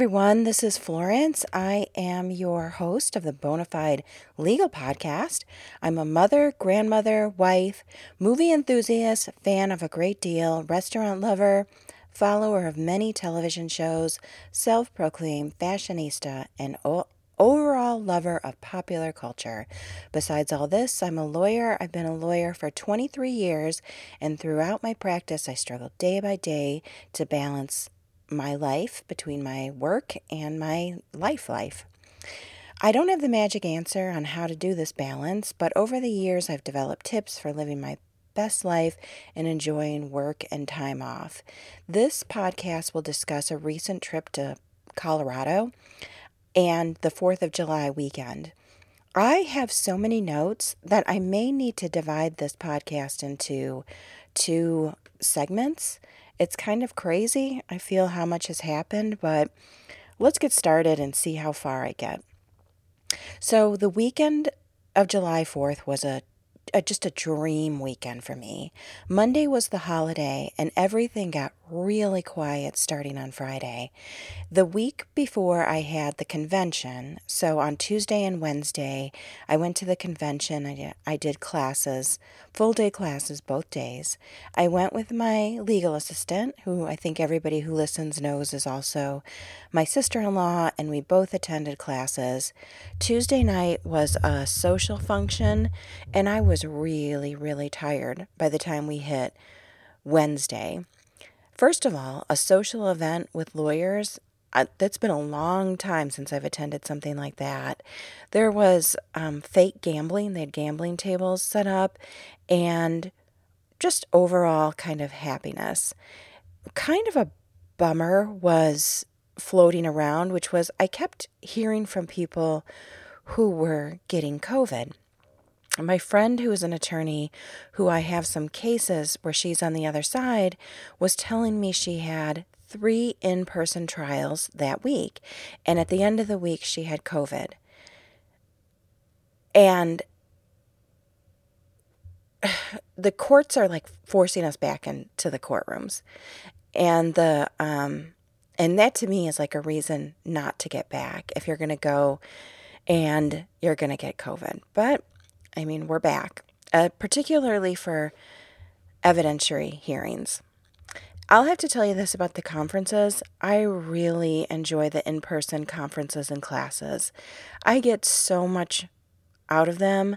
everyone. This is Florence. I am your host of the Bonafide Legal Podcast. I'm a mother, grandmother, wife, movie enthusiast, fan of a great deal, restaurant lover, follower of many television shows, self proclaimed fashionista, and o- overall lover of popular culture. Besides all this, I'm a lawyer. I've been a lawyer for 23 years, and throughout my practice, I struggle day by day to balance my life between my work and my life life. I don't have the magic answer on how to do this balance, but over the years I've developed tips for living my best life and enjoying work and time off. This podcast will discuss a recent trip to Colorado and the 4th of July weekend. I have so many notes that I may need to divide this podcast into two segments it's kind of crazy. I feel how much has happened, but let's get started and see how far I get. So, the weekend of July 4th was a a, just a dream weekend for me. Monday was the holiday, and everything got really quiet starting on Friday. The week before, I had the convention. So on Tuesday and Wednesday, I went to the convention. I did, I did classes, full day classes both days. I went with my legal assistant, who I think everybody who listens knows is also my sister in law, and we both attended classes. Tuesday night was a social function, and I was really, really tired by the time we hit Wednesday. First of all, a social event with lawyers, uh, that's been a long time since I've attended something like that. There was um, fake gambling, they had gambling tables set up, and just overall kind of happiness. Kind of a bummer was floating around, which was I kept hearing from people who were getting COVID. My friend, who is an attorney, who I have some cases where she's on the other side, was telling me she had three in person trials that week. And at the end of the week, she had COVID. And the courts are like forcing us back into the courtrooms. And the, um, and that to me is like a reason not to get back if you're going to go and you're going to get COVID. But I mean, we're back, uh, particularly for evidentiary hearings. I'll have to tell you this about the conferences. I really enjoy the in person conferences and classes. I get so much out of them.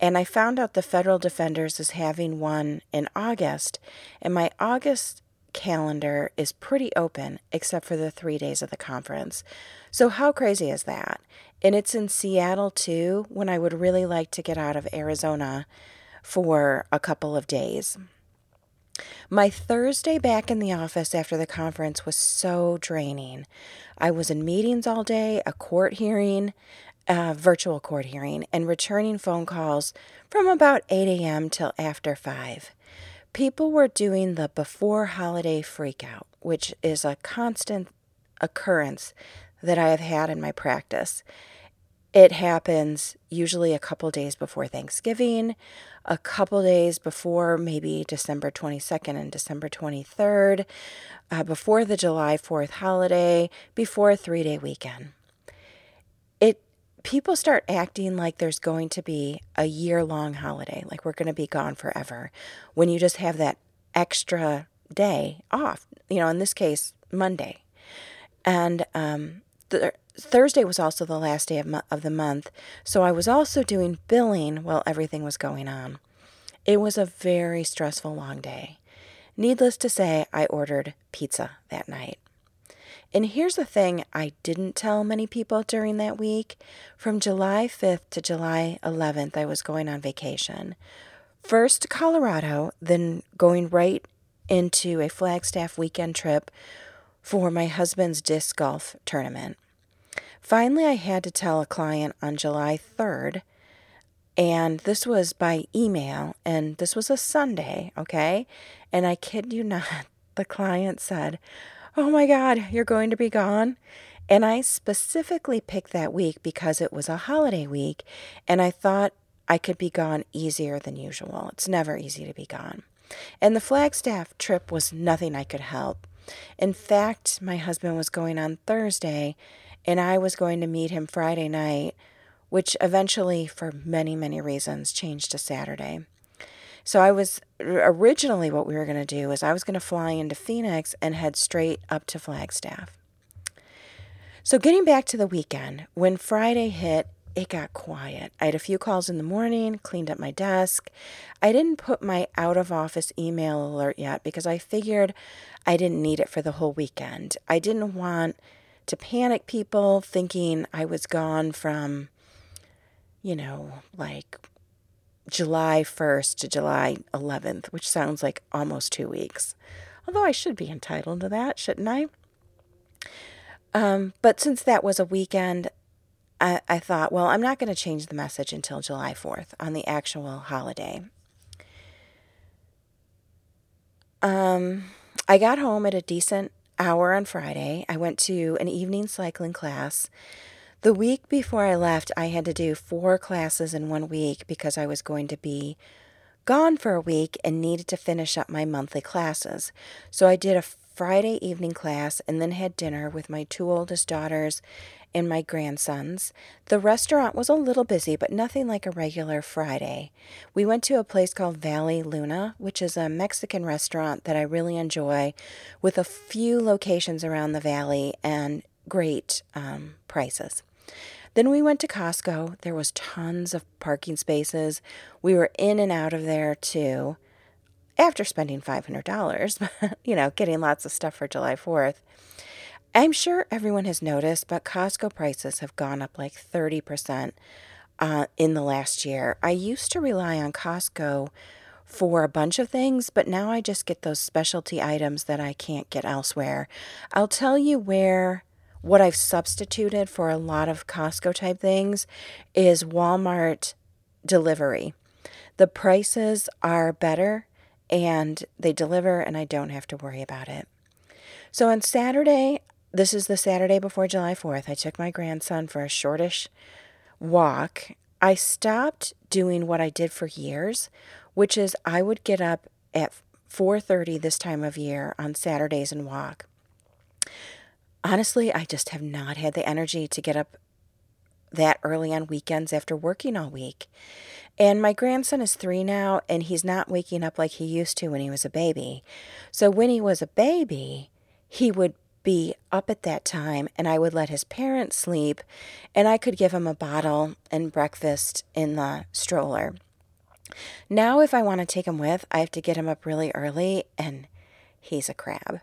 And I found out the Federal Defenders is having one in August, and my August calendar is pretty open except for the three days of the conference. So, how crazy is that? And it's in Seattle too, when I would really like to get out of Arizona for a couple of days. My Thursday back in the office after the conference was so draining. I was in meetings all day, a court hearing, a virtual court hearing, and returning phone calls from about 8 a.m. till after 5. People were doing the before holiday freakout, which is a constant occurrence that I have had in my practice. It happens usually a couple days before Thanksgiving, a couple days before maybe December 22nd and December 23rd, uh, before the July 4th holiday, before a three day weekend. People start acting like there's going to be a year long holiday, like we're going to be gone forever, when you just have that extra day off. You know, in this case, Monday. And um, th- Thursday was also the last day of, mo- of the month, so I was also doing billing while everything was going on. It was a very stressful long day. Needless to say, I ordered pizza that night. And here's the thing I didn't tell many people during that week. From July 5th to July 11th, I was going on vacation. First to Colorado, then going right into a Flagstaff weekend trip for my husband's disc golf tournament. Finally, I had to tell a client on July 3rd, and this was by email, and this was a Sunday, okay? And I kid you not, the client said, Oh my God, you're going to be gone? And I specifically picked that week because it was a holiday week, and I thought I could be gone easier than usual. It's never easy to be gone. And the Flagstaff trip was nothing I could help. In fact, my husband was going on Thursday, and I was going to meet him Friday night, which eventually, for many, many reasons, changed to Saturday. So I was originally what we were going to do is I was going to fly into Phoenix and head straight up to Flagstaff. So getting back to the weekend, when Friday hit, it got quiet. I had a few calls in the morning, cleaned up my desk. I didn't put my out of office email alert yet because I figured I didn't need it for the whole weekend. I didn't want to panic people thinking I was gone from, you know, like July 1st to July 11th, which sounds like almost two weeks. Although I should be entitled to that, shouldn't I? Um, but since that was a weekend, I, I thought, well, I'm not going to change the message until July 4th on the actual holiday. Um, I got home at a decent hour on Friday. I went to an evening cycling class. The week before I left, I had to do four classes in one week because I was going to be gone for a week and needed to finish up my monthly classes. So I did a Friday evening class and then had dinner with my two oldest daughters and my grandsons. The restaurant was a little busy, but nothing like a regular Friday. We went to a place called Valle Luna, which is a Mexican restaurant that I really enjoy, with a few locations around the valley and great um, prices. Then we went to Costco. There was tons of parking spaces. We were in and out of there too after spending $500, you know, getting lots of stuff for July 4th. I'm sure everyone has noticed, but Costco prices have gone up like 30% uh, in the last year. I used to rely on Costco for a bunch of things, but now I just get those specialty items that I can't get elsewhere. I'll tell you where what I've substituted for a lot of Costco type things is Walmart delivery. The prices are better and they deliver, and I don't have to worry about it. So on Saturday, this is the Saturday before July 4th, I took my grandson for a shortish walk. I stopped doing what I did for years, which is I would get up at 4:30 this time of year on Saturdays and walk. Honestly, I just have not had the energy to get up that early on weekends after working all week. And my grandson is three now, and he's not waking up like he used to when he was a baby. So when he was a baby, he would be up at that time, and I would let his parents sleep, and I could give him a bottle and breakfast in the stroller. Now, if I want to take him with, I have to get him up really early, and he's a crab.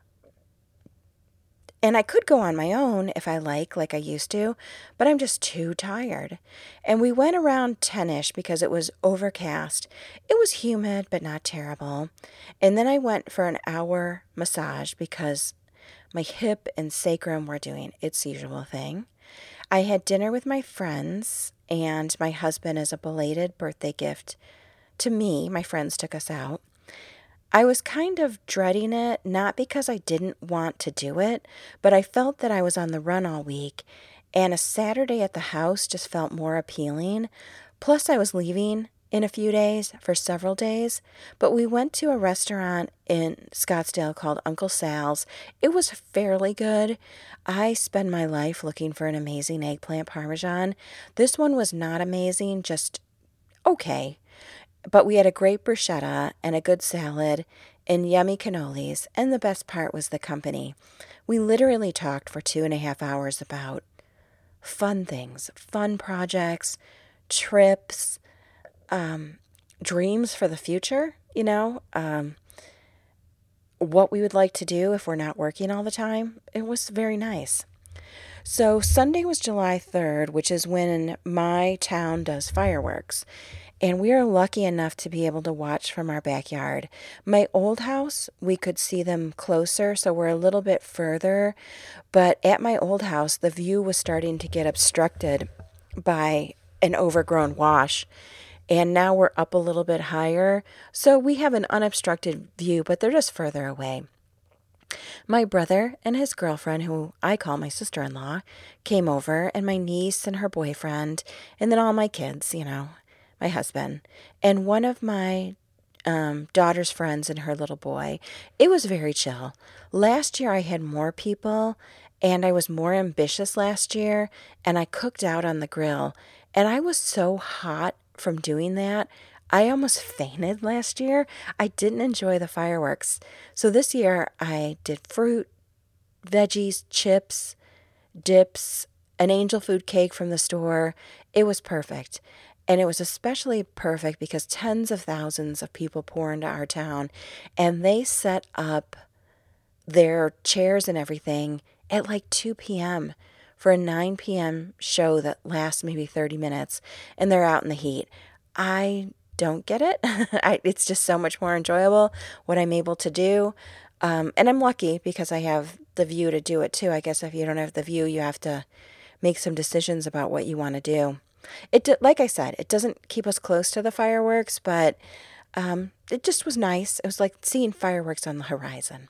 And I could go on my own if I like, like I used to, but I'm just too tired. And we went around 10 ish because it was overcast. It was humid, but not terrible. And then I went for an hour massage because my hip and sacrum were doing its usual thing. I had dinner with my friends, and my husband, as a belated birthday gift to me, my friends took us out. I was kind of dreading it, not because I didn't want to do it, but I felt that I was on the run all week, and a Saturday at the house just felt more appealing. Plus, I was leaving in a few days for several days, but we went to a restaurant in Scottsdale called Uncle Sal's. It was fairly good. I spend my life looking for an amazing eggplant parmesan. This one was not amazing, just okay. But we had a great bruschetta and a good salad and yummy cannolis, and the best part was the company. We literally talked for two and a half hours about fun things, fun projects, trips, um, dreams for the future, you know, um, what we would like to do if we're not working all the time. It was very nice. So, Sunday was July 3rd, which is when my town does fireworks. And we are lucky enough to be able to watch from our backyard. My old house, we could see them closer, so we're a little bit further. But at my old house, the view was starting to get obstructed by an overgrown wash. And now we're up a little bit higher. So we have an unobstructed view, but they're just further away. My brother and his girlfriend, who I call my sister in law, came over, and my niece and her boyfriend, and then all my kids, you know my husband, and one of my um, daughter's friends and her little boy. It was very chill. Last year I had more people and I was more ambitious last year and I cooked out on the grill and I was so hot from doing that. I almost fainted last year. I didn't enjoy the fireworks. So this year I did fruit, veggies, chips, dips, an angel food cake from the store. It was perfect. And it was especially perfect because tens of thousands of people pour into our town and they set up their chairs and everything at like 2 p.m. for a 9 p.m. show that lasts maybe 30 minutes and they're out in the heat. I don't get it. I, it's just so much more enjoyable what I'm able to do. Um, and I'm lucky because I have the view to do it too. I guess if you don't have the view, you have to make some decisions about what you want to do. It did, like I said, it doesn't keep us close to the fireworks, but um, it just was nice. It was like seeing fireworks on the horizon.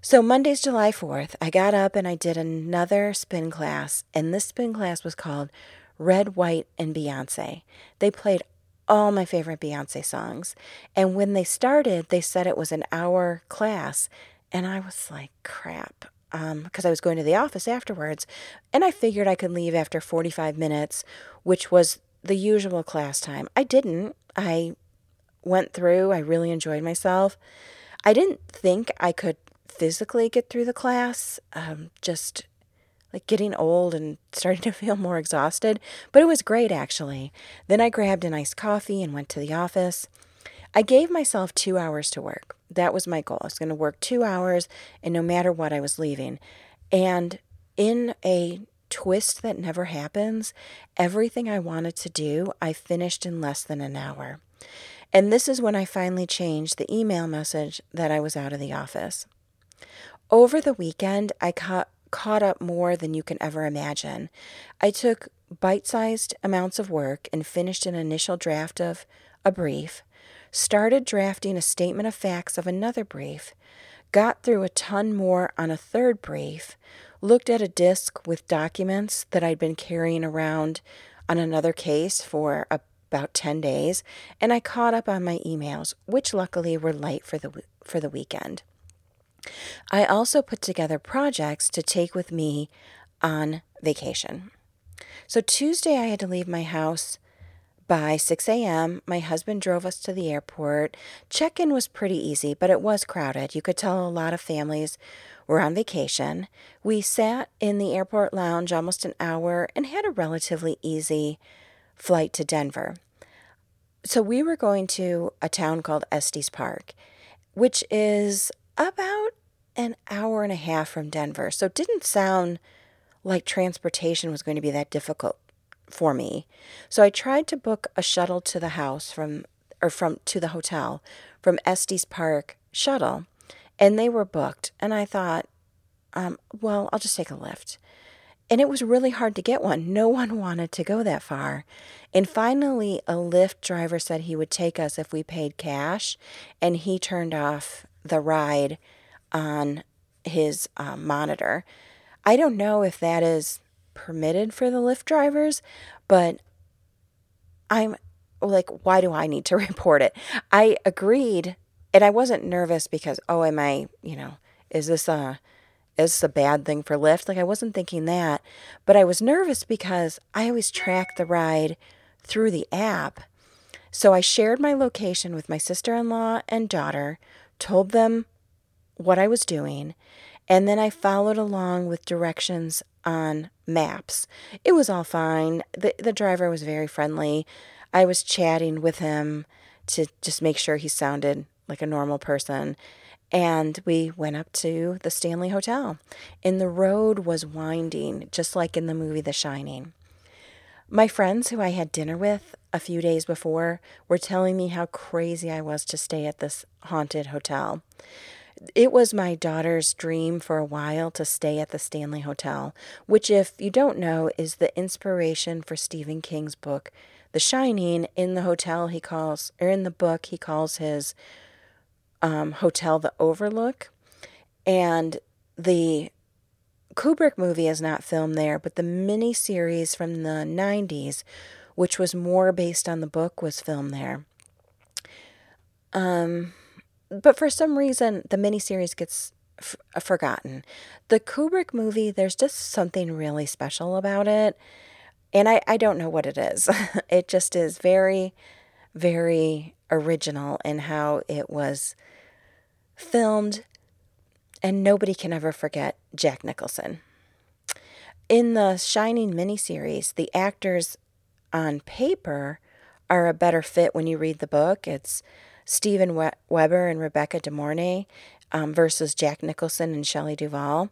So Monday's July 4th, I got up and I did another spin class, and this spin class was called Red, White, and Beyonce. They played all my favorite Beyonce songs. And when they started, they said it was an hour class. And I was like, crap because um, I was going to the office afterwards. And I figured I could leave after 45 minutes, which was the usual class time. I didn't. I went through, I really enjoyed myself. I didn't think I could physically get through the class, um, just like getting old and starting to feel more exhausted, but it was great actually. Then I grabbed an iced coffee and went to the office. I gave myself two hours to work. That was my goal. I was going to work two hours, and no matter what, I was leaving. And in a twist that never happens, everything I wanted to do, I finished in less than an hour. And this is when I finally changed the email message that I was out of the office. Over the weekend, I caught, caught up more than you can ever imagine. I took bite sized amounts of work and finished an initial draft of a brief started drafting a statement of facts of another brief, got through a ton more on a third brief, looked at a disk with documents that I'd been carrying around on another case for about 10 days, and I caught up on my emails, which luckily were light for the for the weekend. I also put together projects to take with me on vacation. So Tuesday I had to leave my house by 6 a.m., my husband drove us to the airport. Check in was pretty easy, but it was crowded. You could tell a lot of families were on vacation. We sat in the airport lounge almost an hour and had a relatively easy flight to Denver. So we were going to a town called Estes Park, which is about an hour and a half from Denver. So it didn't sound like transportation was going to be that difficult for me. So I tried to book a shuttle to the house from or from to the hotel from Estes Park shuttle, and they were booked. And I thought, um, well, I'll just take a Lyft. And it was really hard to get one. No one wanted to go that far. And finally, a Lyft driver said he would take us if we paid cash, and he turned off the ride on his um, monitor. I don't know if that is permitted for the Lyft drivers, but I'm like, why do I need to report it? I agreed, and I wasn't nervous because, oh, am I, you know, is this a is this a bad thing for Lyft? Like I wasn't thinking that, but I was nervous because I always track the ride through the app. So I shared my location with my sister-in-law and daughter, told them what I was doing, and then I followed along with directions on maps. It was all fine. The, the driver was very friendly. I was chatting with him to just make sure he sounded like a normal person. And we went up to the Stanley Hotel. And the road was winding, just like in the movie The Shining. My friends who I had dinner with a few days before were telling me how crazy I was to stay at this haunted hotel. It was my daughter's dream for a while to stay at the Stanley Hotel, which, if you don't know, is the inspiration for Stephen King's book, The Shining. In the hotel, he calls, or in the book, he calls his um, hotel the Overlook. And the Kubrick movie is not filmed there, but the mini series from the 90s, which was more based on the book, was filmed there. Um, but for some reason, the miniseries gets f- forgotten. The Kubrick movie, there's just something really special about it. And I, I don't know what it is. it just is very, very original in how it was filmed. And nobody can ever forget Jack Nicholson. In the Shining miniseries, the actors on paper are a better fit when you read the book. It's Steven Weber and Rebecca De Mornay um, versus Jack Nicholson and Shelley Duvall.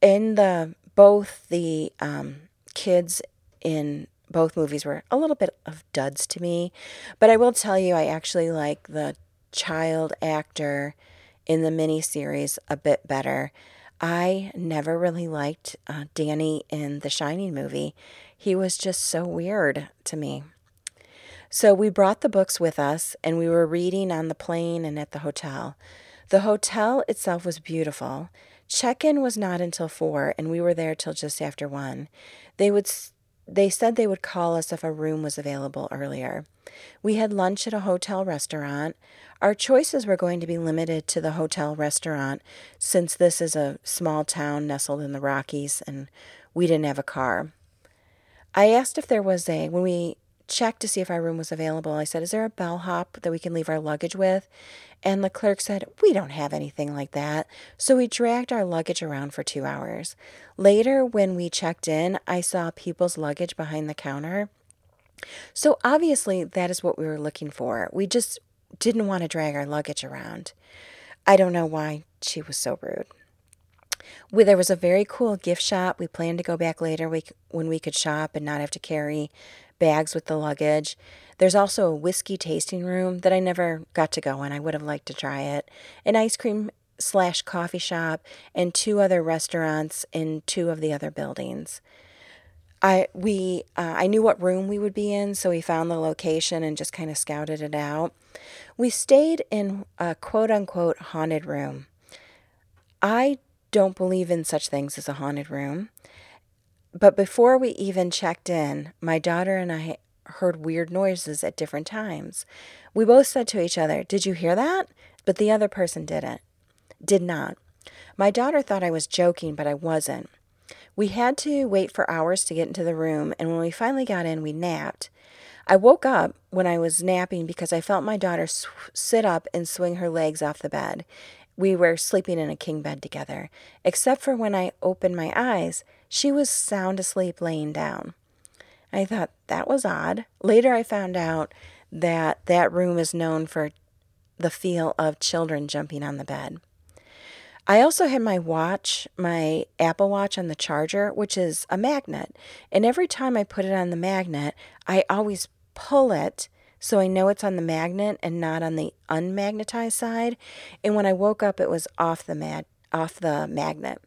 In the both the um, kids in both movies were a little bit of duds to me, but I will tell you I actually like the child actor in the miniseries a bit better. I never really liked uh, Danny in the Shining movie. He was just so weird to me. So we brought the books with us and we were reading on the plane and at the hotel. The hotel itself was beautiful. Check in was not until four, and we were there till just after one. They would. They said they would call us if a room was available earlier. We had lunch at a hotel restaurant. Our choices were going to be limited to the hotel restaurant since this is a small town nestled in the Rockies and we didn't have a car. I asked if there was a, when we checked to see if our room was available, I said, Is there a bellhop that we can leave our luggage with? And the clerk said, We don't have anything like that. So we dragged our luggage around for two hours. Later, when we checked in, I saw people's luggage behind the counter. So obviously, that is what we were looking for. We just didn't want to drag our luggage around. I don't know why she was so rude. We, there was a very cool gift shop. We planned to go back later we, when we could shop and not have to carry bags with the luggage. There's also a whiskey tasting room that I never got to go in. I would have liked to try it. An ice cream slash coffee shop and two other restaurants in two of the other buildings. I we uh, I knew what room we would be in, so we found the location and just kind of scouted it out. We stayed in a quote unquote haunted room. I don't believe in such things as a haunted room. But before we even checked in, my daughter and I heard weird noises at different times. We both said to each other, Did you hear that? But the other person didn't. Did not. My daughter thought I was joking, but I wasn't. We had to wait for hours to get into the room, and when we finally got in, we napped. I woke up when I was napping because I felt my daughter sw- sit up and swing her legs off the bed. We were sleeping in a king bed together, except for when I opened my eyes, she was sound asleep laying down. I thought that was odd. Later, I found out that that room is known for the feel of children jumping on the bed. I also had my watch, my Apple Watch on the charger, which is a magnet. And every time I put it on the magnet, I always pull it so I know it's on the magnet and not on the unmagnetized side. And when I woke up, it was off the mag- off the magnet.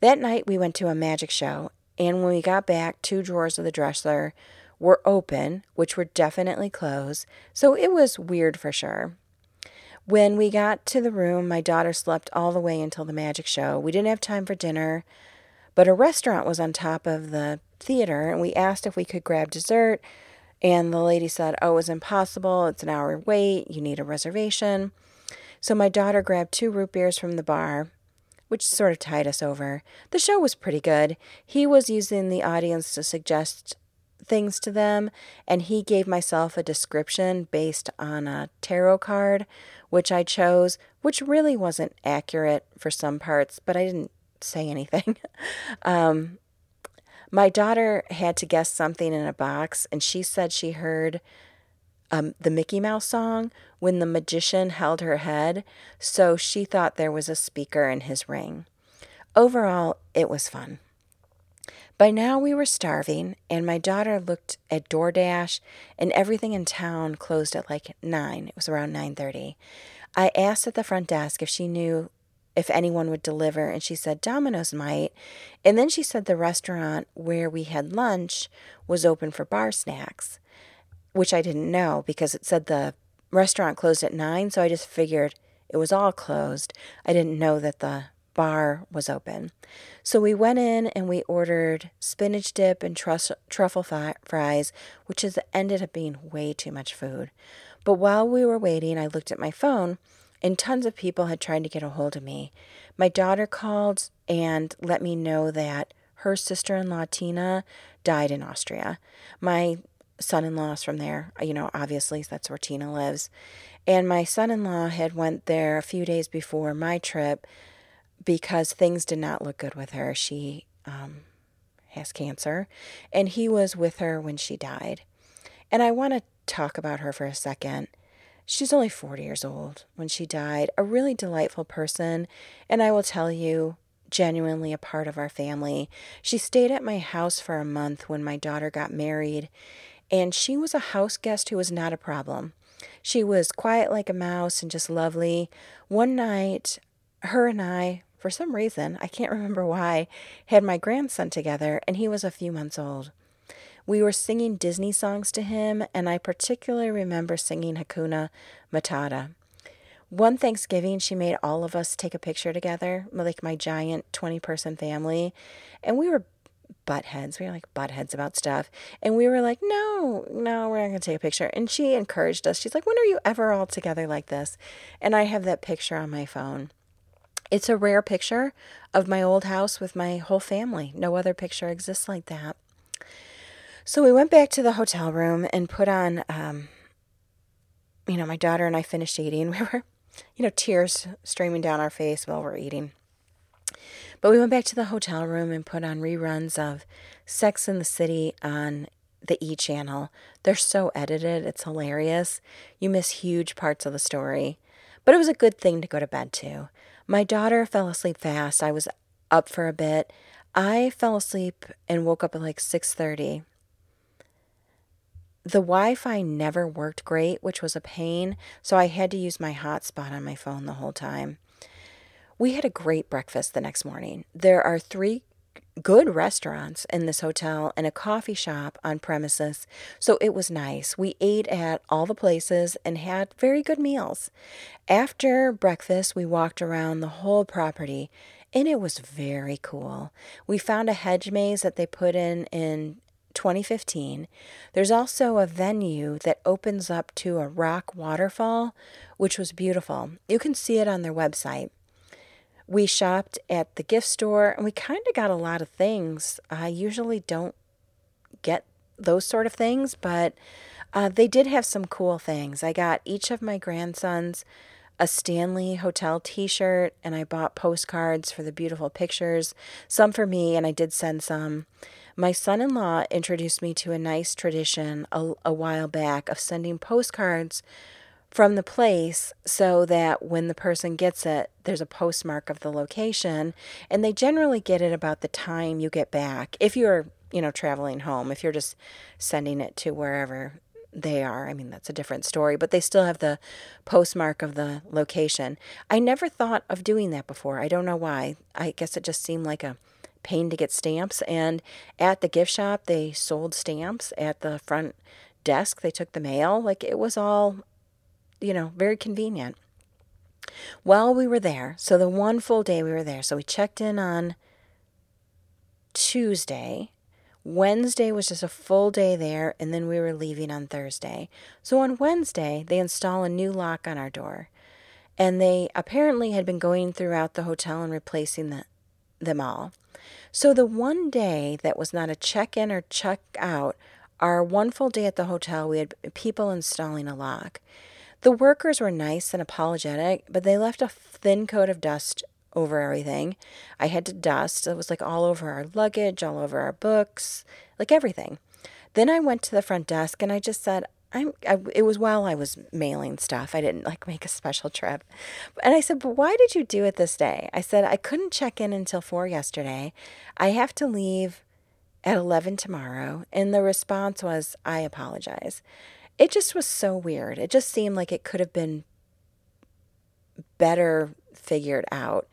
That night, we went to a magic show, and when we got back, two drawers of the dresser were open, which were definitely closed, so it was weird for sure. When we got to the room, my daughter slept all the way until the magic show. We didn't have time for dinner, but a restaurant was on top of the theater, and we asked if we could grab dessert. And the lady said, Oh, it's impossible. It's an hour wait. You need a reservation. So my daughter grabbed two root beers from the bar which sort of tied us over. The show was pretty good. He was using the audience to suggest things to them, and he gave myself a description based on a tarot card, which I chose, which really wasn't accurate for some parts, but I didn't say anything. um, my daughter had to guess something in a box, and she said she heard um, the Mickey Mouse song when the magician held her head, so she thought there was a speaker in his ring. Overall, it was fun. By now we were starving, and my daughter looked at DoorDash, and everything in town closed at like nine. It was around nine thirty. I asked at the front desk if she knew if anyone would deliver, and she said Domino's might. And then she said the restaurant where we had lunch was open for bar snacks which I didn't know because it said the restaurant closed at nine. So I just figured it was all closed. I didn't know that the bar was open. So we went in and we ordered spinach dip and truffle fries, which has ended up being way too much food. But while we were waiting, I looked at my phone and tons of people had tried to get a hold of me. My daughter called and let me know that her sister in law, Tina, died in Austria. My son in law is from there, you know, obviously, that's where Tina lives. And my son in law had went there a few days before my trip because things did not look good with her. She um, has cancer, and he was with her when she died. And I want to talk about her for a second. She's only 40 years old when she died, a really delightful person, and I will tell you, genuinely a part of our family. She stayed at my house for a month when my daughter got married, and she was a house guest who was not a problem. She was quiet like a mouse and just lovely. One night, her and I, for some reason, I can't remember why, had my grandson together, and he was a few months old. We were singing Disney songs to him, and I particularly remember singing Hakuna Matata. One Thanksgiving, she made all of us take a picture together, like my giant 20 person family, and we were butt heads. We were like butt heads about stuff. And we were like, no, no, we're not going to take a picture. And she encouraged us. She's like, when are you ever all together like this? And I have that picture on my phone. It's a rare picture of my old house with my whole family. No other picture exists like that. So we went back to the hotel room and put on, um, you know, my daughter and I finished eating. We were, you know, tears streaming down our face while we're eating. But we went back to the hotel room and put on reruns of Sex in the City on the E channel. They're so edited, it's hilarious. You miss huge parts of the story. But it was a good thing to go to bed to. My daughter fell asleep fast. I was up for a bit. I fell asleep and woke up at like 6:30 the Wi Fi never worked great, which was a pain, so I had to use my hotspot on my phone the whole time. We had a great breakfast the next morning. There are three good restaurants in this hotel and a coffee shop on premises, so it was nice. We ate at all the places and had very good meals. After breakfast, we walked around the whole property and it was very cool. We found a hedge maze that they put in in 2015. There's also a venue that opens up to a rock waterfall, which was beautiful. You can see it on their website. We shopped at the gift store and we kind of got a lot of things. I usually don't get those sort of things, but uh, they did have some cool things. I got each of my grandsons a Stanley Hotel t shirt and I bought postcards for the beautiful pictures, some for me, and I did send some. My son in law introduced me to a nice tradition a, a while back of sending postcards from the place so that when the person gets it, there's a postmark of the location, and they generally get it about the time you get back. If you're, you know, traveling home, if you're just sending it to wherever they are, I mean, that's a different story, but they still have the postmark of the location. I never thought of doing that before. I don't know why. I guess it just seemed like a pain to get stamps. And at the gift shop, they sold stamps. At the front desk, they took the mail. Like it was all, you know, very convenient. While we were there, so the one full day we were there, so we checked in on Tuesday. Wednesday was just a full day there, and then we were leaving on Thursday. So on Wednesday, they install a new lock on our door. And they apparently had been going throughout the hotel and replacing the, them all. So the one day that was not a check in or check out, our one full day at the hotel, we had people installing a lock. The workers were nice and apologetic, but they left a thin coat of dust over everything. I had to dust. It was like all over our luggage, all over our books, like everything. Then I went to the front desk and I just said, I'm, I, it was while I was mailing stuff. I didn't like make a special trip. And I said, But why did you do it this day? I said, I couldn't check in until four yesterday. I have to leave at 11 tomorrow. And the response was, I apologize. It just was so weird. It just seemed like it could have been better figured out.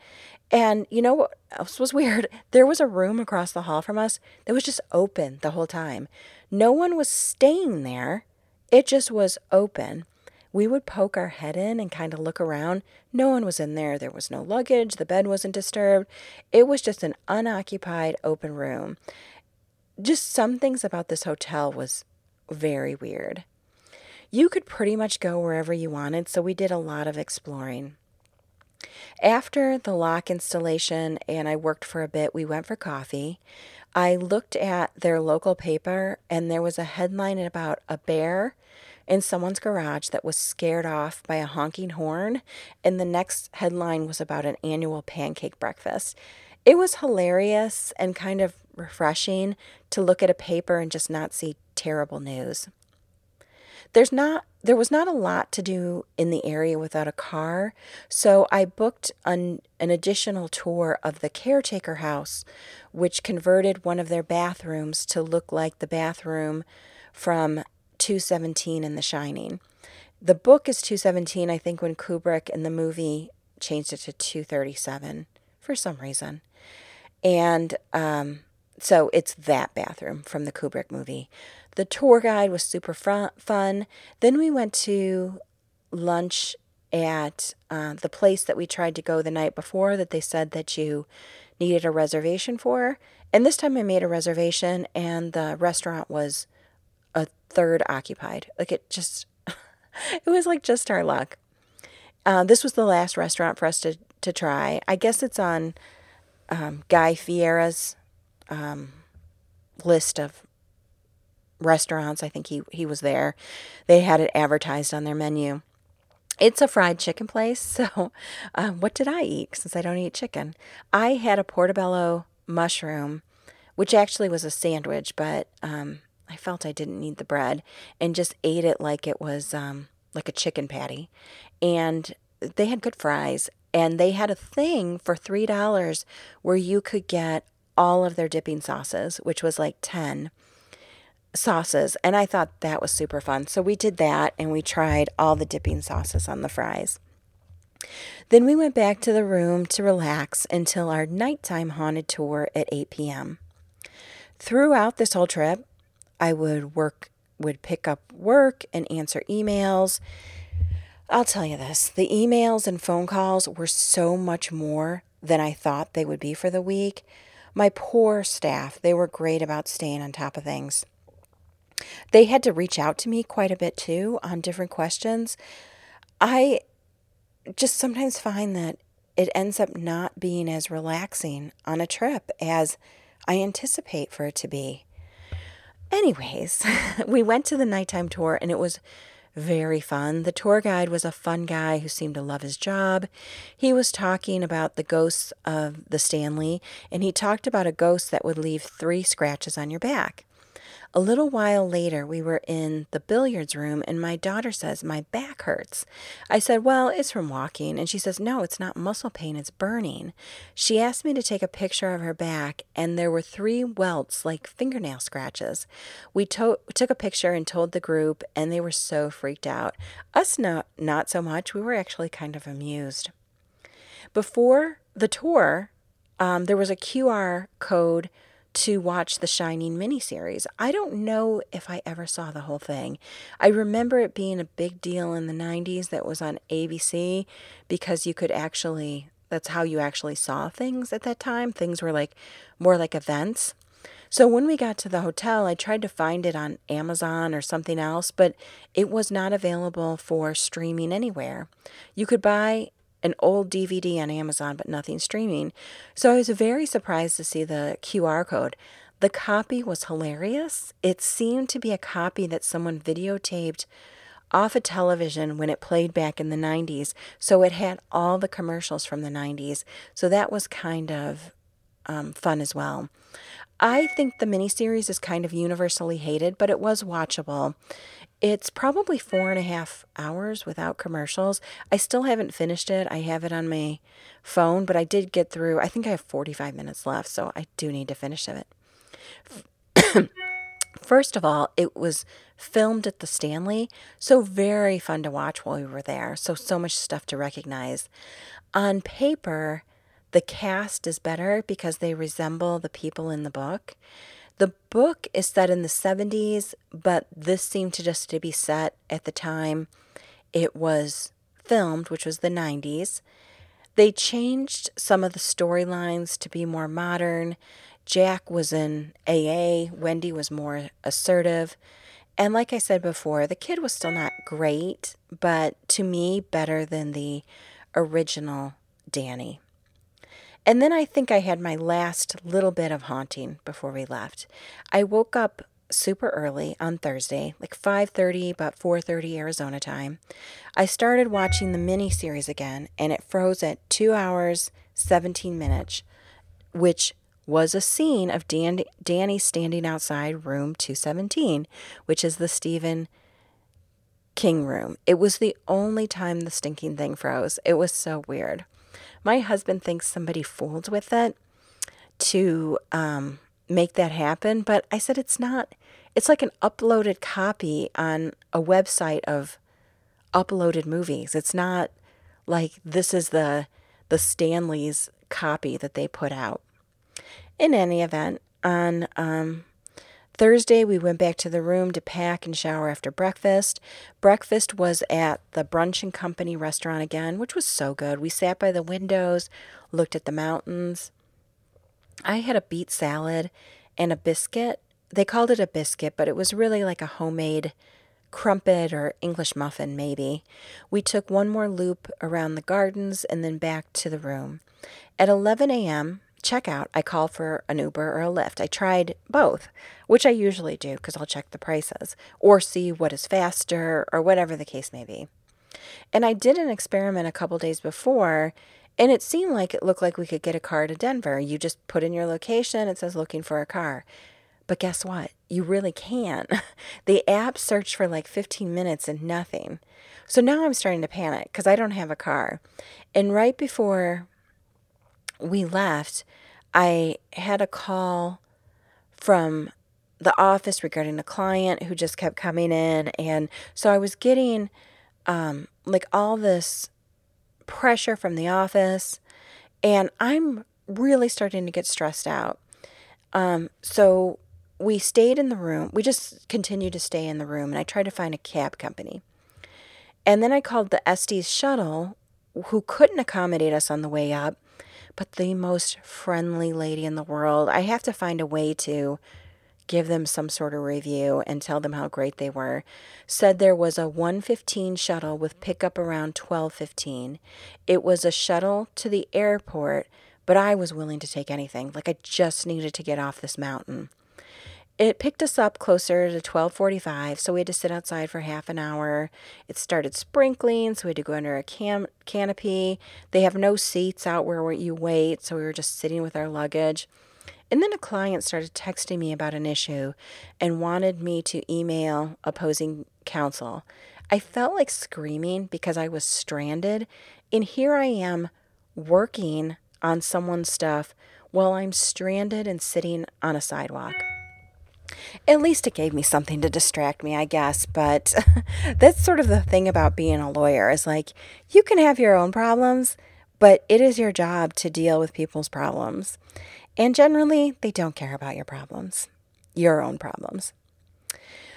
And you know what else was weird? There was a room across the hall from us that was just open the whole time. No one was staying there it just was open. We would poke our head in and kind of look around. No one was in there. There was no luggage. The bed wasn't disturbed. It was just an unoccupied open room. Just some things about this hotel was very weird. you could pretty much go wherever you wanted, so we did a lot of exploring. After the lock installation and I worked for a bit, we went for coffee. I looked at their local paper and there was a headline about a bear in someone's garage that was scared off by a honking horn, and the next headline was about an annual pancake breakfast. It was hilarious and kind of refreshing to look at a paper and just not see terrible news. There's not there was not a lot to do in the area without a car, so I booked an, an additional tour of the caretaker house, which converted one of their bathrooms to look like the bathroom from 217 in The Shining. The book is 217, I think, when Kubrick in the movie changed it to 237 for some reason. And um, so it's that bathroom from the Kubrick movie. The tour guide was super fun. Then we went to lunch at uh, the place that we tried to go the night before that they said that you needed a reservation for. And this time I made a reservation, and the restaurant was a third occupied. Like it just, it was like just our luck. Uh, this was the last restaurant for us to, to try. I guess it's on um, Guy Fieri's um, list of restaurants. I think he, he was there. They had it advertised on their menu. It's a fried chicken place. So, um, what did I eat since I don't eat chicken? I had a portobello mushroom, which actually was a sandwich, but um, I felt I didn't need the bread and just ate it like it was um, like a chicken patty. And they had good fries. And they had a thing for $3 where you could get all of their dipping sauces, which was like 10 sauces, and I thought that was super fun. So we did that and we tried all the dipping sauces on the fries. Then we went back to the room to relax until our nighttime haunted tour at 8 p.m. Throughout this whole trip, I would work would pick up work and answer emails. I'll tell you this, the emails and phone calls were so much more than I thought they would be for the week. My poor staff, they were great about staying on top of things. They had to reach out to me quite a bit too on different questions. I just sometimes find that it ends up not being as relaxing on a trip as I anticipate for it to be. Anyways, we went to the nighttime tour and it was very fun. The tour guide was a fun guy who seemed to love his job. He was talking about the ghosts of the Stanley, and he talked about a ghost that would leave three scratches on your back. A little while later, we were in the billiards room, and my daughter says, My back hurts. I said, Well, it's from walking. And she says, No, it's not muscle pain, it's burning. She asked me to take a picture of her back, and there were three welts like fingernail scratches. We to- took a picture and told the group, and they were so freaked out. Us, not, not so much. We were actually kind of amused. Before the tour, um, there was a QR code to watch the Shining miniseries. I don't know if I ever saw the whole thing. I remember it being a big deal in the 90s that was on ABC because you could actually, that's how you actually saw things at that time. Things were like more like events. So when we got to the hotel, I tried to find it on Amazon or something else, but it was not available for streaming anywhere. You could buy an old DVD on Amazon, but nothing streaming. So I was very surprised to see the QR code. The copy was hilarious. It seemed to be a copy that someone videotaped off a television when it played back in the 90s. So it had all the commercials from the 90s. So that was kind of um, fun as well. I think the miniseries is kind of universally hated, but it was watchable. It's probably four and a half hours without commercials. I still haven't finished it. I have it on my phone, but I did get through. I think I have 45 minutes left, so I do need to finish it. First of all, it was filmed at the Stanley, so very fun to watch while we were there. So, so much stuff to recognize. On paper, the cast is better because they resemble the people in the book. The book is set in the 70s, but this seemed to just to be set at the time it was filmed, which was the 90s. They changed some of the storylines to be more modern. Jack was in AA, Wendy was more assertive, And like I said before, the kid was still not great, but to me, better than the original Danny. And then I think I had my last little bit of haunting before we left. I woke up super early on Thursday, like 5:30, about 4:30 Arizona time. I started watching the mini series again, and it froze at 2 hours 17 minutes, which was a scene of Dan- Danny standing outside room 217, which is the Stephen King room. It was the only time the stinking thing froze. It was so weird. My husband thinks somebody fooled with it to um, make that happen, but I said it's not. It's like an uploaded copy on a website of uploaded movies. It's not like this is the the Stanley's copy that they put out. In any event, on um, Thursday, we went back to the room to pack and shower after breakfast. Breakfast was at the Brunch and Company restaurant again, which was so good. We sat by the windows, looked at the mountains. I had a beet salad and a biscuit. They called it a biscuit, but it was really like a homemade crumpet or English muffin, maybe. We took one more loop around the gardens and then back to the room. At 11 a.m., checkout, I call for an Uber or a Lyft. I tried both, which I usually do because I'll check the prices or see what is faster or whatever the case may be. And I did an experiment a couple days before, and it seemed like it looked like we could get a car to Denver. You just put in your location, it says looking for a car. But guess what? You really can't. The app searched for like 15 minutes and nothing. So now I'm starting to panic because I don't have a car. And right before we left, I had a call from the office regarding a client who just kept coming in. And so I was getting um, like all this pressure from the office, and I'm really starting to get stressed out. Um, so we stayed in the room. We just continued to stay in the room, and I tried to find a cab company. And then I called the Estes shuttle, who couldn't accommodate us on the way up but the most friendly lady in the world. I have to find a way to give them some sort of review and tell them how great they were. Said there was a 115 shuttle with pickup around 12:15. It was a shuttle to the airport, but I was willing to take anything. Like I just needed to get off this mountain. It picked us up closer to 12:45, so we had to sit outside for half an hour. It started sprinkling, so we had to go under a cam- canopy. They have no seats out where you wait, so we were just sitting with our luggage. And then a client started texting me about an issue and wanted me to email opposing counsel. I felt like screaming because I was stranded, and here I am working on someone's stuff while I'm stranded and sitting on a sidewalk. At least it gave me something to distract me, I guess. But that's sort of the thing about being a lawyer is like you can have your own problems, but it is your job to deal with people's problems. And generally, they don't care about your problems, your own problems.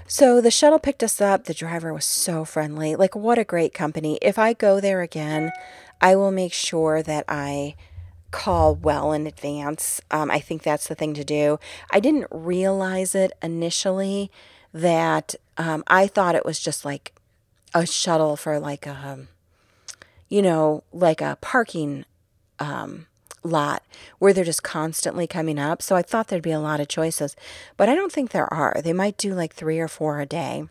So the shuttle picked us up. The driver was so friendly. Like, what a great company. If I go there again, I will make sure that I call well in advance. Um, I think that's the thing to do. I didn't realize it initially that um, I thought it was just like a shuttle for like a, um, you know, like a parking um, lot where they're just constantly coming up. So I thought there'd be a lot of choices, but I don't think there are. They might do like three or four a day.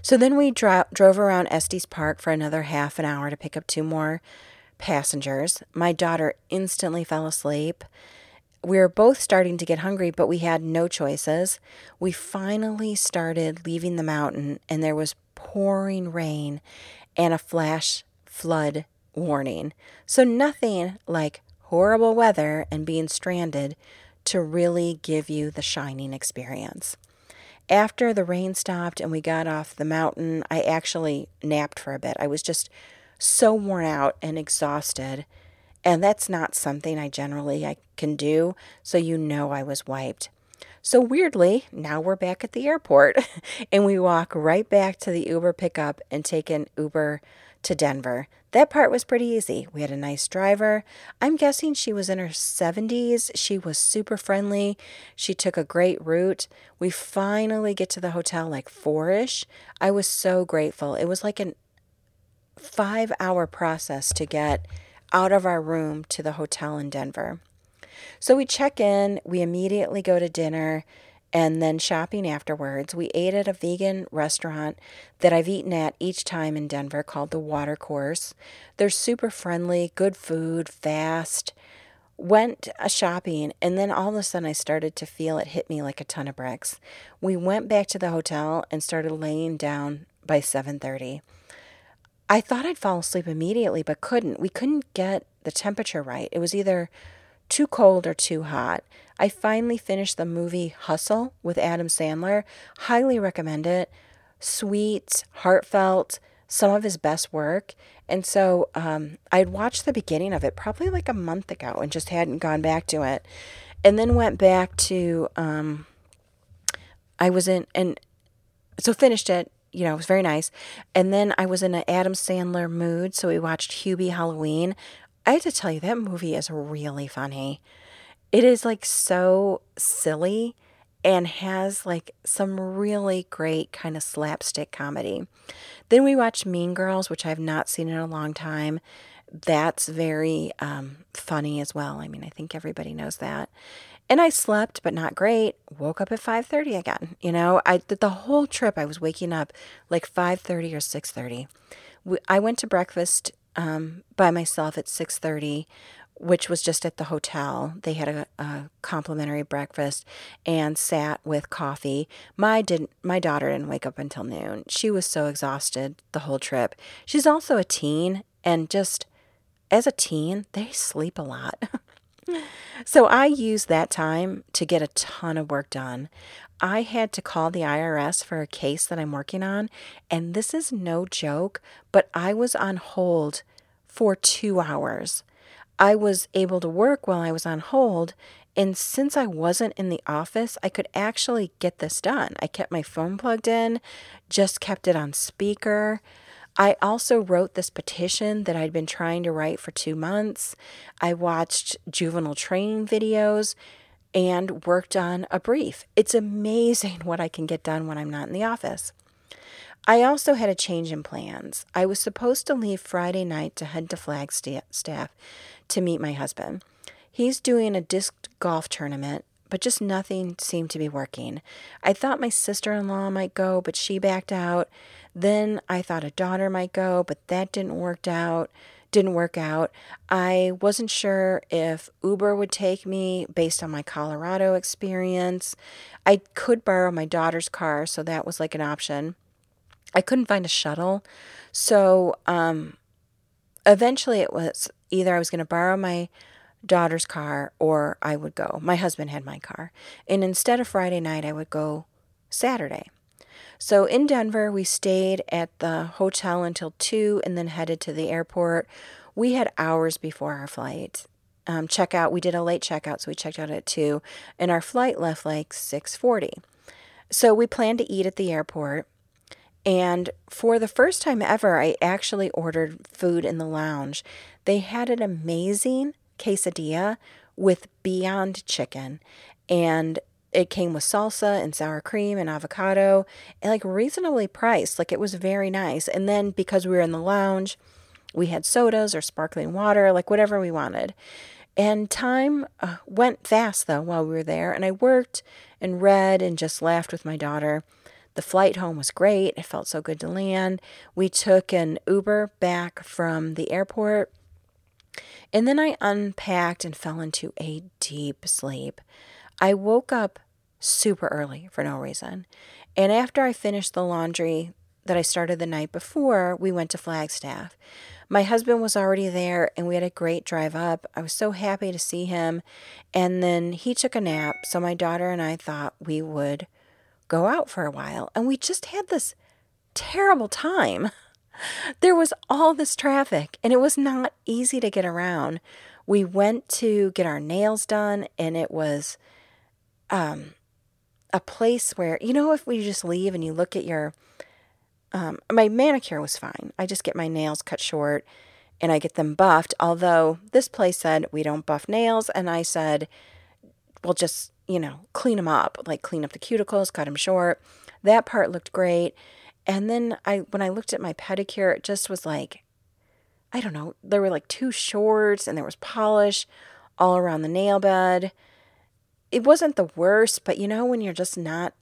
So then we dro- drove around Estes Park for another half an hour to pick up two more passengers. My daughter instantly fell asleep. We were both starting to get hungry, but we had no choices. We finally started leaving the mountain, and there was pouring rain and a flash flood warning. So, nothing like horrible weather and being stranded to really give you the shining experience. After the rain stopped and we got off the mountain, I actually napped for a bit. I was just so worn out and exhausted. And that's not something I generally I can do, so you know I was wiped. So weirdly, now we're back at the airport and we walk right back to the Uber pickup and take an Uber to Denver. That part was pretty easy. We had a nice driver. I'm guessing she was in her 70s. She was super friendly. She took a great route. We finally get to the hotel like four ish. I was so grateful. It was like a five hour process to get out of our room to the hotel in Denver. So we check in, we immediately go to dinner and then shopping afterwards. We ate at a vegan restaurant that I've eaten at each time in Denver called the Watercourse. They're super friendly, good food, fast. Went a shopping and then all of a sudden I started to feel it hit me like a ton of bricks. We went back to the hotel and started laying down by 7:30. I thought I'd fall asleep immediately but couldn't. We couldn't get the temperature right. It was either too cold or too hot. I finally finished the movie Hustle with Adam Sandler. Highly recommend it. Sweet, heartfelt, some of his best work. And so um, I'd watched the beginning of it probably like a month ago and just hadn't gone back to it. And then went back to, um, I was in, and so finished it. You know, it was very nice. And then I was in an Adam Sandler mood. So we watched Hubie Halloween. I have to tell you, that movie is really funny. It is like so silly and has like some really great kind of slapstick comedy. Then we watched Mean Girls, which I've not seen in a long time. That's very um, funny as well. I mean, I think everybody knows that. And I slept, but not great. Woke up at 5:30 again. You know, I the whole trip I was waking up like 5:30 or 6:30. I went to breakfast um, by myself at 6.30 which was just at the hotel they had a, a, complimentary breakfast and sat with coffee my didn't my daughter didn't wake up until noon she was so exhausted the whole trip she's also a teen and just as a teen they sleep a lot so i used that time to get a ton of work done I had to call the IRS for a case that I'm working on, and this is no joke, but I was on hold for two hours. I was able to work while I was on hold, and since I wasn't in the office, I could actually get this done. I kept my phone plugged in, just kept it on speaker. I also wrote this petition that I'd been trying to write for two months. I watched juvenile training videos and worked on a brief. It's amazing what I can get done when I'm not in the office. I also had a change in plans. I was supposed to leave Friday night to head to Flagstaff to meet my husband. He's doing a disc golf tournament, but just nothing seemed to be working. I thought my sister in law might go, but she backed out. Then I thought a daughter might go, but that didn't work out didn't work out. I wasn't sure if Uber would take me based on my Colorado experience. I could borrow my daughter's car, so that was like an option. I couldn't find a shuttle. So um, eventually it was either I was going to borrow my daughter's car or I would go. My husband had my car. And instead of Friday night, I would go Saturday. So in Denver, we stayed at the hotel until 2 and then headed to the airport. We had hours before our flight. Um, checkout, we did a late checkout, so we checked out at 2, and our flight left like 6:40. So we planned to eat at the airport. And for the first time ever, I actually ordered food in the lounge. They had an amazing quesadilla with Beyond Chicken. And it came with salsa and sour cream and avocado and like reasonably priced. Like it was very nice. And then because we were in the lounge, we had sodas or sparkling water, like whatever we wanted. And time uh, went fast though while we were there. And I worked and read and just laughed with my daughter. The flight home was great. It felt so good to land. We took an Uber back from the airport. And then I unpacked and fell into a deep sleep. I woke up super early for no reason. And after I finished the laundry that I started the night before, we went to Flagstaff. My husband was already there and we had a great drive up. I was so happy to see him. And then he took a nap. So my daughter and I thought we would go out for a while. And we just had this terrible time. There was all this traffic and it was not easy to get around. We went to get our nails done and it was um a place where you know if we just leave and you look at your um, my manicure was fine. I just get my nails cut short and I get them buffed. Although this place said we don't buff nails, and I said, well, just you know, clean them up, like clean up the cuticles, cut them short. That part looked great. And then I when I looked at my pedicure, it just was like I don't know, there were like two shorts and there was polish all around the nail bed. It wasn't the worst, but you know when you're just not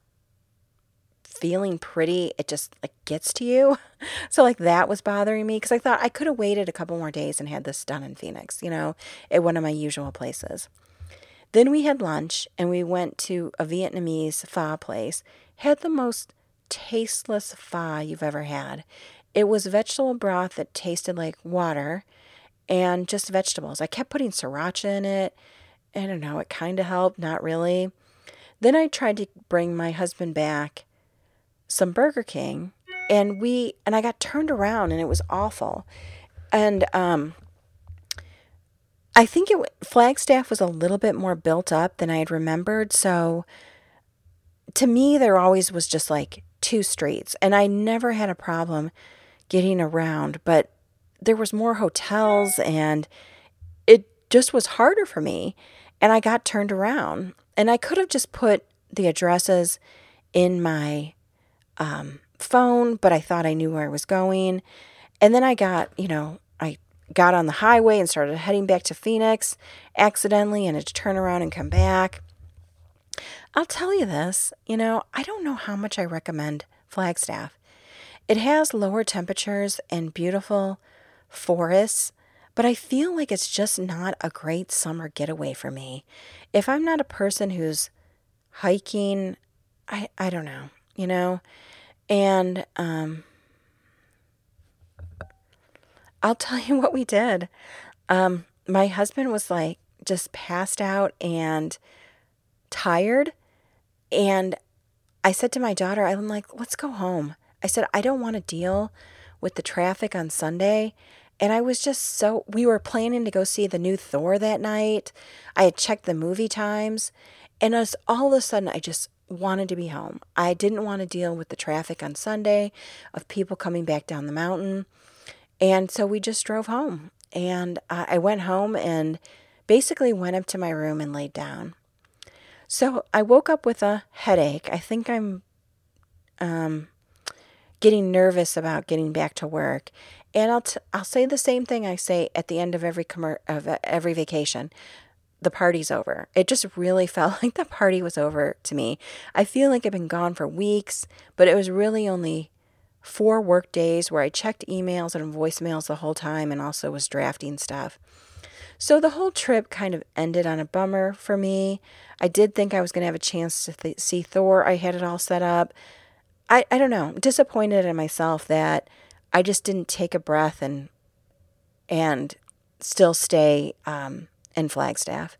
feeling pretty, it just like gets to you. So like that was bothering me because I thought I could have waited a couple more days and had this done in Phoenix, you know, at one of my usual places. Then we had lunch and we went to a Vietnamese pho place. Had the most tasteless pho you've ever had. It was vegetable broth that tasted like water and just vegetables. I kept putting sriracha in it. I don't know, it kind of helped, not really. Then I tried to bring my husband back some Burger King and we and I got turned around and it was awful. And um I think it Flagstaff was a little bit more built up than I had remembered, so to me there always was just like two streets and I never had a problem getting around, but there was more hotels and it just was harder for me and I got turned around. And I could have just put the addresses in my um, phone, but I thought I knew where I was going. And then I got, you know, I got on the highway and started heading back to Phoenix accidentally and had to turn around and come back. I'll tell you this, you know, I don't know how much I recommend Flagstaff. It has lower temperatures and beautiful forests, but I feel like it's just not a great summer getaway for me. If I'm not a person who's hiking, I, I don't know, you know? And um, I'll tell you what we did. Um, my husband was like just passed out and tired. And I said to my daughter, I'm like, let's go home. I said, I don't want to deal with the traffic on Sunday. And I was just so, we were planning to go see the new Thor that night. I had checked the movie times. And as all of a sudden, I just wanted to be home. I didn't want to deal with the traffic on Sunday of people coming back down the mountain. And so we just drove home. And I went home and basically went up to my room and laid down. So I woke up with a headache. I think I'm um, getting nervous about getting back to work. And I'll, t- I'll say the same thing I say at the end of every commer- of uh, every vacation. The party's over. It just really felt like the party was over to me. I feel like I've been gone for weeks, but it was really only four work days where I checked emails and voicemails the whole time and also was drafting stuff. So the whole trip kind of ended on a bummer for me. I did think I was going to have a chance to th- see Thor. I had it all set up. I, I don't know, disappointed in myself that I just didn't take a breath and and still stay um, in Flagstaff.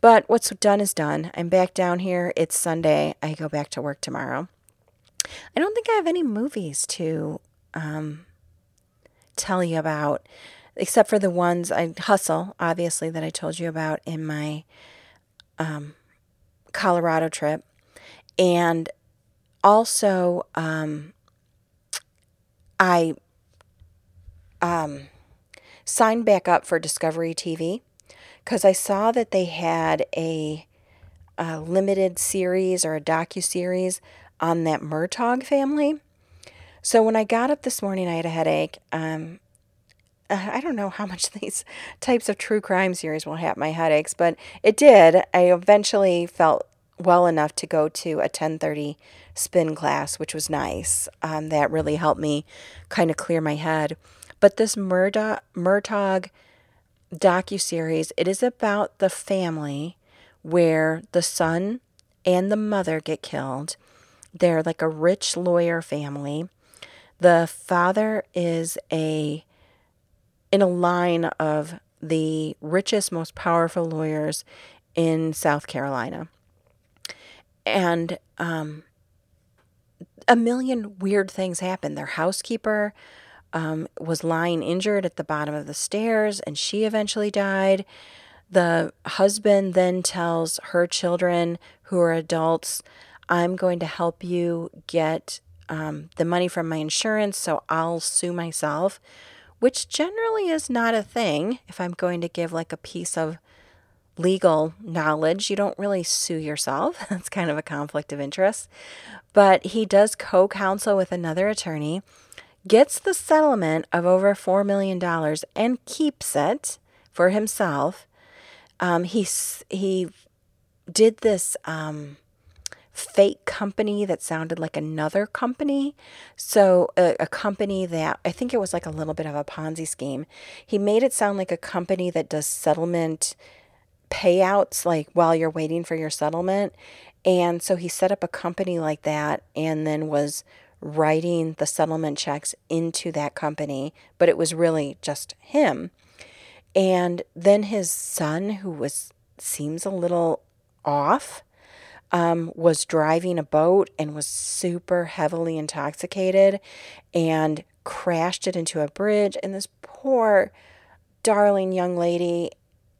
But what's done is done. I'm back down here. It's Sunday. I go back to work tomorrow. I don't think I have any movies to um, tell you about, except for the ones I hustle, obviously, that I told you about in my um, Colorado trip. And also, um, I um, signed back up for Discovery TV because I saw that they had a, a limited series or a docu series on that Murdaugh family. So when I got up this morning, I had a headache. Um, I don't know how much these types of true crime series will have my headaches, but it did. I eventually felt well enough to go to a 1030 spin class, which was nice. Um, that really helped me kind of clear my head. But this Murda- Murdaugh docu-series, it is about the family where the son and the mother get killed. They're like a rich lawyer family. The father is a in a line of the richest, most powerful lawyers in South Carolina. And um, a million weird things happened. Their housekeeper um, was lying injured at the bottom of the stairs, and she eventually died. The husband then tells her children, who are adults, I'm going to help you get um, the money from my insurance, so I'll sue myself, which generally is not a thing. If I'm going to give like a piece of legal knowledge, you don't really sue yourself. That's kind of a conflict of interest. But he does co counsel with another attorney, gets the settlement of over $4 million and keeps it for himself. Um, he, he did this. Um, fake company that sounded like another company. So, a, a, company that I think it was like a little bit of a Ponzi scheme. He made it sound like a company that does settlement payouts, like while you're waiting for your settlement. And so he set up a company like that and then was writing the settlement checks into that company, but it was really just him. And then his son, who was seems a little off, um, was driving a boat and was super heavily intoxicated and crashed it into a bridge. And this poor, darling young lady,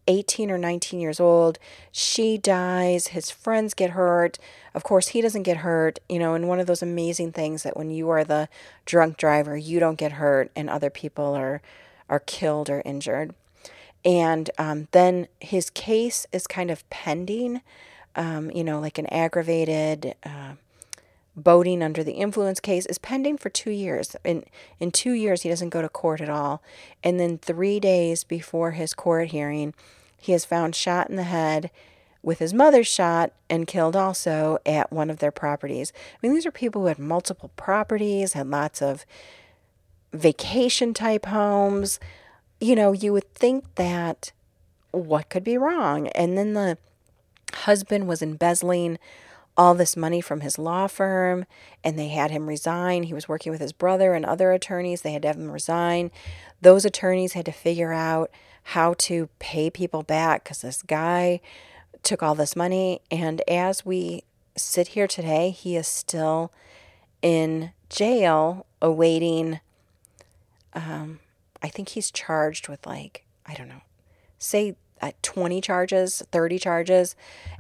18 or 19 years old, she dies. His friends get hurt. Of course, he doesn't get hurt, you know, and one of those amazing things that when you are the drunk driver, you don't get hurt and other people are, are killed or injured. And um, then his case is kind of pending um, you know, like an aggravated uh, boating under the influence case is pending for two years. In in two years, he doesn't go to court at all, and then three days before his court hearing, he is found shot in the head with his mother shot and killed also at one of their properties. I mean, these are people who had multiple properties, had lots of vacation type homes. You know, you would think that what could be wrong? And then the husband was embezzling all this money from his law firm and they had him resign. He was working with his brother and other attorneys. They had to have him resign. Those attorneys had to figure out how to pay people back because this guy took all this money. And as we sit here today, he is still in jail awaiting. Um, I think he's charged with like, I don't know, say uh, 20 charges, 30 charges,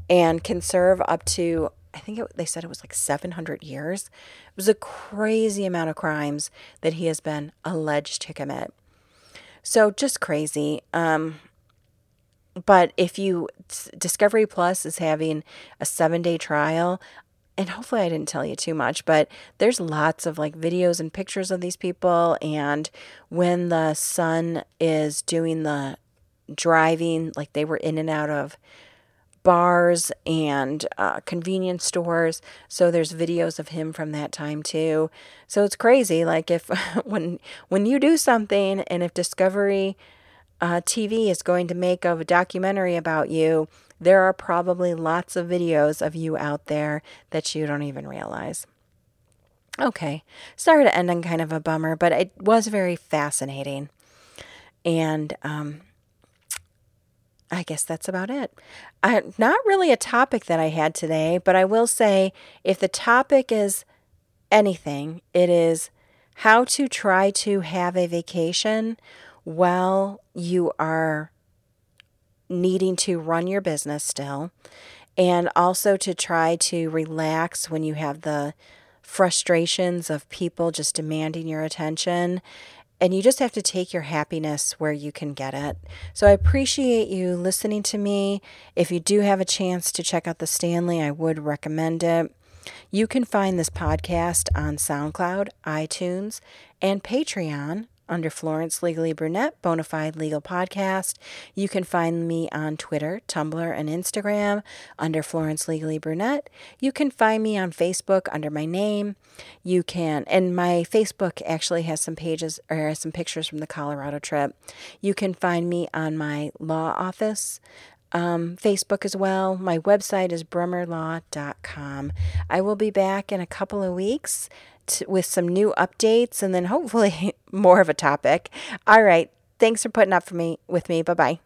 and can serve up to, I think it, they said it was like 700 years. It was a crazy amount of crimes that he has been alleged to commit. So just crazy. Um, but if you, Discovery Plus is having a seven day trial, and hopefully I didn't tell you too much, but there's lots of like videos and pictures of these people. And when the son is doing the driving, like they were in and out of bars and uh, convenience stores. So there's videos of him from that time too. So it's crazy. Like if when when you do something, and if Discovery uh, TV is going to make a documentary about you, there are probably lots of videos of you out there that you don't even realize. Okay, sorry to end on kind of a bummer, but it was very fascinating. And um, I guess that's about it. Not really a topic that I had today, but I will say if the topic is anything, it is how to try to have a vacation while you are needing to run your business still, and also to try to relax when you have the frustrations of people just demanding your attention and you just have to take your happiness where you can get it. So I appreciate you listening to me. If you do have a chance to check out the Stanley, I would recommend it. You can find this podcast on SoundCloud, iTunes, and Patreon under Florence Legally Brunette, Bonafide Legal Podcast. You can find me on Twitter, Tumblr, and Instagram under Florence Legally Brunette. You can find me on Facebook under my name. You can, and my Facebook actually has some pages or some pictures from the Colorado trip. You can find me on my law office um, Facebook as well. My website is brummerlaw.com. I will be back in a couple of weeks with some new updates and then hopefully more of a topic. All right. Thanks for putting up for me with me. Bye bye.